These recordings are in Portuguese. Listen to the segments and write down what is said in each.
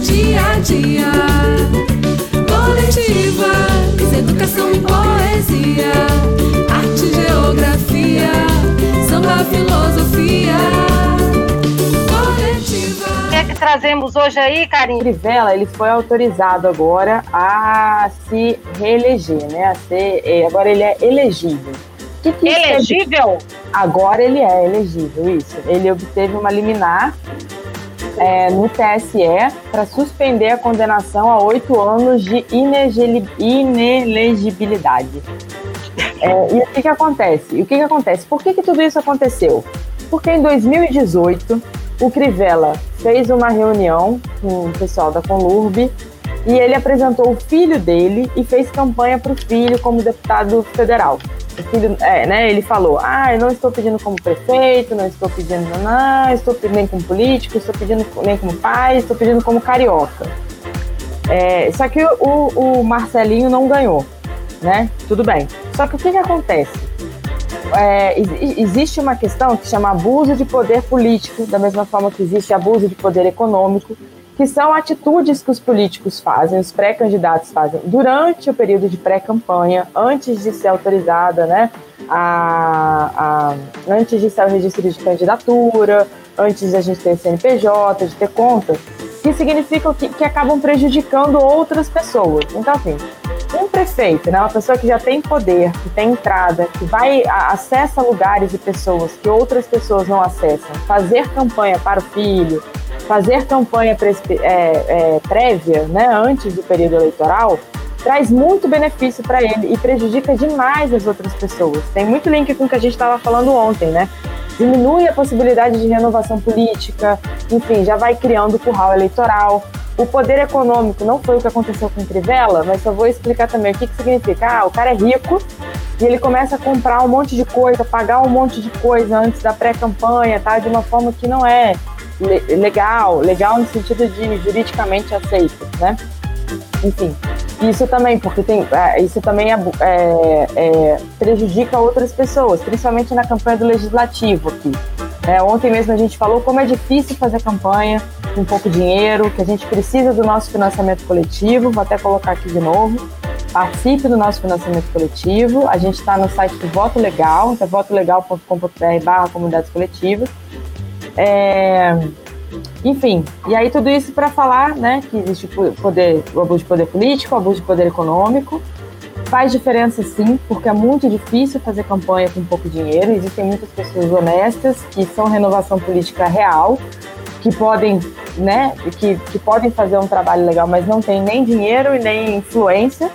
dia a dia. Coletivas, educação e poesia, arte, geografia, samba, filosofia. Coletiva. O que é que trazemos hoje aí, Carinho? Crivella, ele foi autorizado agora a se reeleger, né? A ser, eh, agora ele é elegível. Que que? Elegível? Agora ele é elegível, isso. Ele obteve uma liminar é, no TSE para suspender a condenação a oito anos de inelegibilidade. É, e o que, que acontece? E o que, que acontece? Por que, que tudo isso aconteceu? Porque em 2018 o Crivella fez uma reunião com o pessoal da Conlurb e ele apresentou o filho dele e fez campanha para o filho como deputado federal. Filho, é, né, ele falou: Ah, não estou pedindo como prefeito, não estou pedindo não, estou pedindo nem como político, estou pedindo nem como pai, estou pedindo como carioca. É, só que o, o Marcelinho não ganhou, né? Tudo bem. Só que o que, que acontece? É, ex- existe uma questão que chama abuso de poder político, da mesma forma que existe abuso de poder econômico, que são atitudes que os políticos fazem, os pré-candidatos fazem durante o período de pré-campanha, antes de ser autorizada, né? A, a- antes de ser o registro de candidatura, antes de a gente ter CNPJ, de ter conta, que significam que, que acabam prejudicando outras pessoas. Então, assim, um prefeito, né, uma pessoa que já tem poder, que tem entrada, que vai a- acessa lugares e pessoas que outras pessoas não acessam, fazer campanha para o filho, fazer campanha é, é, prévia, né, antes do período eleitoral, traz muito benefício para ele e prejudica demais as outras pessoas. Tem muito link com o que a gente estava falando ontem, né? Diminui a possibilidade de renovação política, enfim, já vai criando curral eleitoral. O poder econômico não foi o que aconteceu com Crivella, mas só vou explicar também o que, que significa. Ah, o cara é rico e ele começa a comprar um monte de coisa, pagar um monte de coisa antes da pré-campanha, tá? De uma forma que não é le- legal, legal no sentido de juridicamente aceito, né? Enfim, isso também, porque tem, é, isso também é, é, é, prejudica outras pessoas, principalmente na campanha do legislativo aqui. É, ontem mesmo a gente falou como é difícil fazer campanha com pouco dinheiro, que a gente precisa do nosso financiamento coletivo. Vou até colocar aqui de novo. Participe do nosso financiamento coletivo. A gente está no site do Voto Legal, que é votolegal.com.br barra comunidades coletivas. É, enfim, e aí tudo isso para falar né, que existe poder, o abuso de poder político, o abuso de poder econômico. Faz diferença sim, porque é muito difícil fazer campanha com pouco dinheiro. Existem muitas pessoas honestas que são renovação política real, que podem, né, que, que podem fazer um trabalho legal, mas não tem nem dinheiro e nem influência.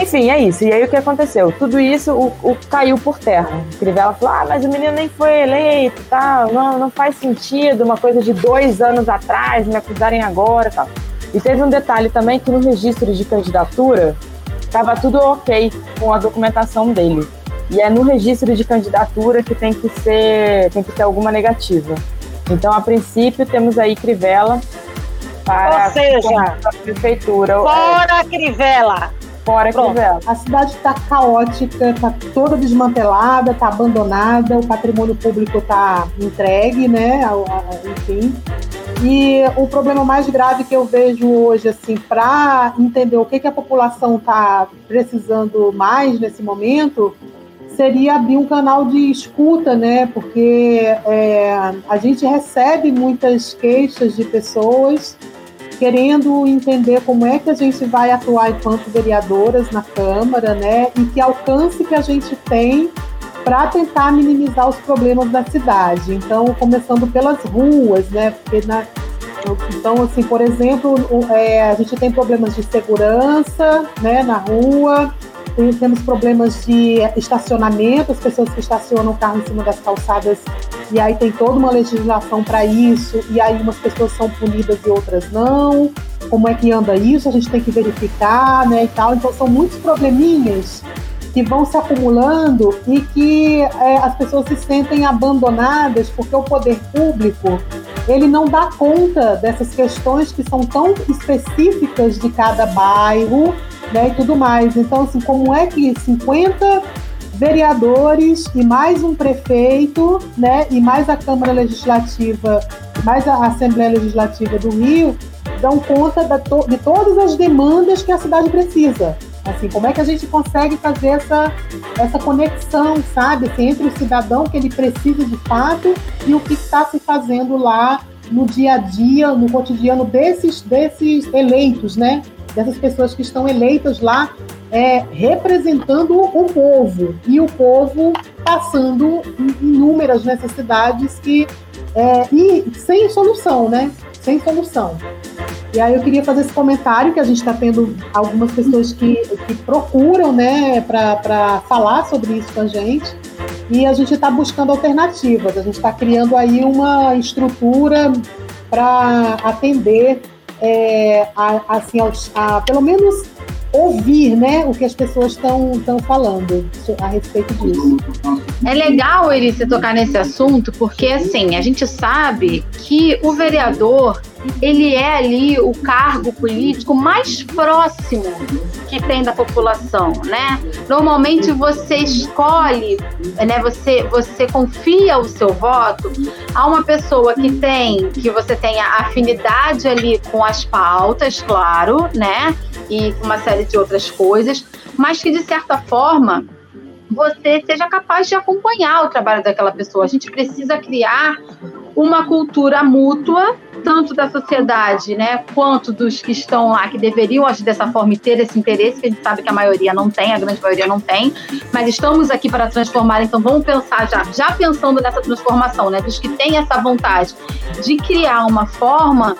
Enfim, é isso. E aí o que aconteceu? Tudo isso o, o caiu por terra. O Crivella falou: ah, mas o menino nem foi eleito, tal, não, não faz sentido, uma coisa de dois anos atrás, me acusarem agora tal. E teve um detalhe também que no registro de candidatura estava tudo ok com a documentação dele. E é no registro de candidatura que tem que ser, tem que ter alguma negativa. Então, a princípio, temos aí Crivella para Ou seja, a prefeitura. Fora Crivella! Fora Pronto. Crivella. A cidade está caótica, está toda desmantelada, está abandonada, o patrimônio público está entregue, né? enfim. E o problema mais grave que eu vejo hoje, assim, para entender o que, que a população está precisando mais nesse momento, seria abrir um canal de escuta, né? Porque é, a gente recebe muitas queixas de pessoas querendo entender como é que a gente vai atuar enquanto vereadoras na Câmara, né? E que alcance que a gente tem para tentar minimizar os problemas da cidade. Então, começando pelas ruas, né? Porque na, então, assim, por exemplo, é, a gente tem problemas de segurança, né, na rua. Tem- temos problemas de estacionamento, as pessoas que estacionam o carro em cima das calçadas e aí tem toda uma legislação para isso, e aí umas pessoas são punidas e outras não. Como é que anda isso? A gente tem que verificar, né, e tal. Então são muitos probleminhas que vão se acumulando e que é, as pessoas se sentem abandonadas porque o poder público ele não dá conta dessas questões que são tão específicas de cada bairro, né, e tudo mais. Então, assim, como é que 50 vereadores e mais um prefeito, né, e mais a Câmara Legislativa, mais a Assembleia Legislativa do Rio, dão conta de todas as demandas que a cidade precisa. Assim, como é que a gente consegue fazer essa, essa conexão, sabe, assim, entre o cidadão que ele precisa de fato e o que está se fazendo lá no dia a dia, no cotidiano desses, desses eleitos, né? Dessas pessoas que estão eleitas lá é, representando o povo e o povo passando inúmeras necessidades que, é, e sem solução, né? Sem solução. E aí eu queria fazer esse comentário que a gente está tendo algumas pessoas que, que procuram, né, para falar sobre isso com a gente. E a gente está buscando alternativas. A gente está criando aí uma estrutura para atender, é, a, assim, a, a, pelo menos ouvir né, o que as pessoas estão falando a respeito disso. É legal ele se tocar nesse assunto, porque assim, a gente sabe que o vereador ele é ali o cargo político mais próximo que tem da população, né? Normalmente você escolhe, né? Você você confia o seu voto a uma pessoa que tem, que você tenha afinidade ali com as pautas, claro, né? E uma série de outras coisas, mas que de certa forma você seja capaz de acompanhar o trabalho daquela pessoa. A gente precisa criar uma cultura mútua, tanto da sociedade, né, quanto dos que estão lá, que deveriam agir dessa forma e ter esse interesse, que a gente sabe que a maioria não tem, a grande maioria não tem, mas estamos aqui para transformar, então vamos pensar já, já pensando nessa transformação, né, dos que têm essa vontade de criar uma forma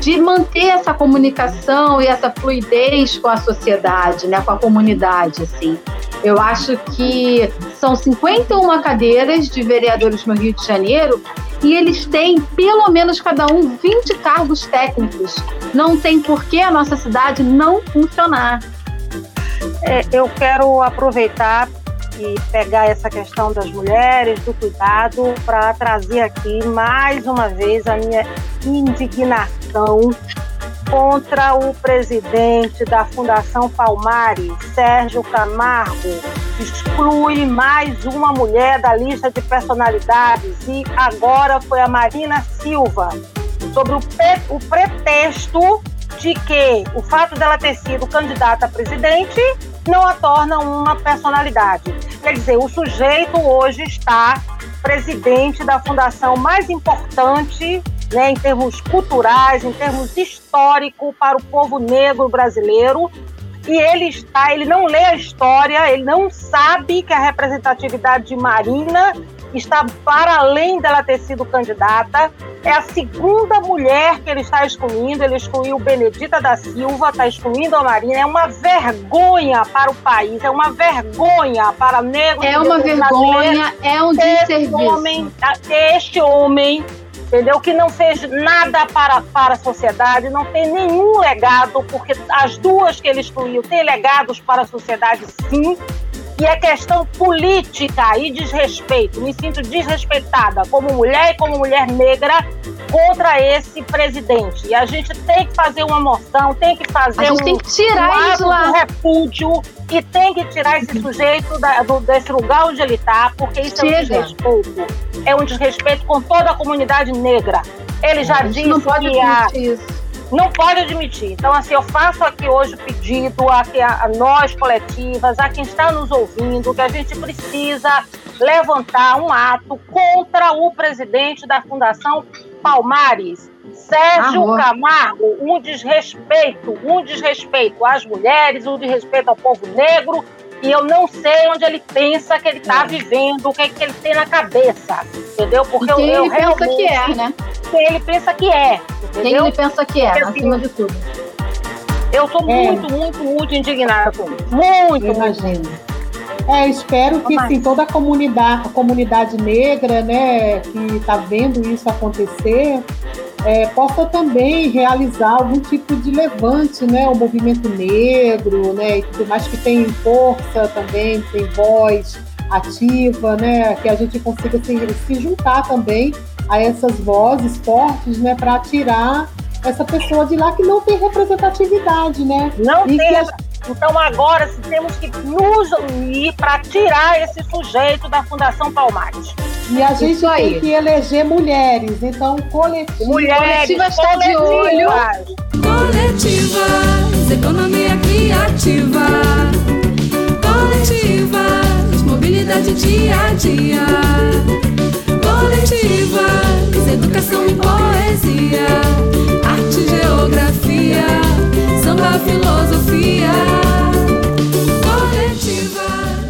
de manter essa comunicação e essa fluidez com a sociedade, né, com a comunidade, assim. Eu acho que são 51 cadeiras de vereadores no Rio de Janeiro e eles têm, pelo menos cada um, 20 cargos técnicos. Não tem por que a nossa cidade não funcionar. É, eu quero aproveitar e pegar essa questão das mulheres, do cuidado, para trazer aqui mais uma vez a minha indignação contra o presidente da Fundação Palmares, Sérgio Camargo, exclui mais uma mulher da lista de personalidades e agora foi a Marina Silva, sobre o, o pretexto de que o fato dela ter sido candidata a presidente não a torna uma personalidade. Quer dizer, o sujeito hoje está presidente da fundação mais importante né, em termos culturais, em termos históricos para o povo negro brasileiro. E ele está, ele não lê a história, ele não sabe que a representatividade de Marina está para além dela ter sido candidata. É a segunda mulher que ele está excluindo. Ele excluiu Benedita da Silva, está excluindo a Marina. É uma vergonha para o país, é uma vergonha para negros. É uma vergonha, é um desserviço. Homem, este homem entendeu? Que não fez nada para, para a sociedade, não tem nenhum legado, porque as duas que ele excluiu têm legados para a sociedade, sim. E é questão política e desrespeito. Me sinto desrespeitada como mulher e como mulher negra contra esse presidente. E a gente tem que fazer uma moção, tem que fazer a gente um, tem que tirar um lá. repúdio e tem que tirar esse sujeito da, do, desse lugar onde ele está, porque isso Chega. é um desrespeito. É um desrespeito com toda a comunidade negra. Ele já disse não pode que a, isso não pode admitir. Então, assim, eu faço aqui hoje o pedido a, a, a, nós, coletivas, a quem está nos ouvindo, que a gente precisa levantar um ato contra o presidente da Fundação Palmares, Sérgio ah, Camargo, um desrespeito, um desrespeito às mulheres, um desrespeito ao povo negro, e eu não sei onde ele pensa que ele está é. vivendo, o que, é que ele tem na cabeça, entendeu? Porque eu, eu ele realmente... pensa que é, né? Quem ele pensa que é, entendeu? Quem ele pensa que é, Porque, assim, acima de tudo. Eu estou é. muito, muito, muito indignada com isso. Muito, Imagino. É, espero que sim, toda a comunidade, a comunidade negra, né, que está vendo isso acontecer, é, possa também realizar algum tipo de levante, né, o movimento negro, né, e tudo mais que tem força também, tem voz ativa, né, que a gente consiga se, se juntar também a essas vozes fortes, né, para tirar essa pessoa de lá que não tem representatividade, né? Não e tem. Então agora temos que nos unir para tirar esse sujeito da Fundação Palmares. E a gente tem que eleger mulheres. Então, coletivo, mulheres, coletiva está de olho. Coletivas, economia criativa. Coletivas, mobilidade dia a dia. Coletivas, educação e poesia. Arte, geografia, samba, filosofia.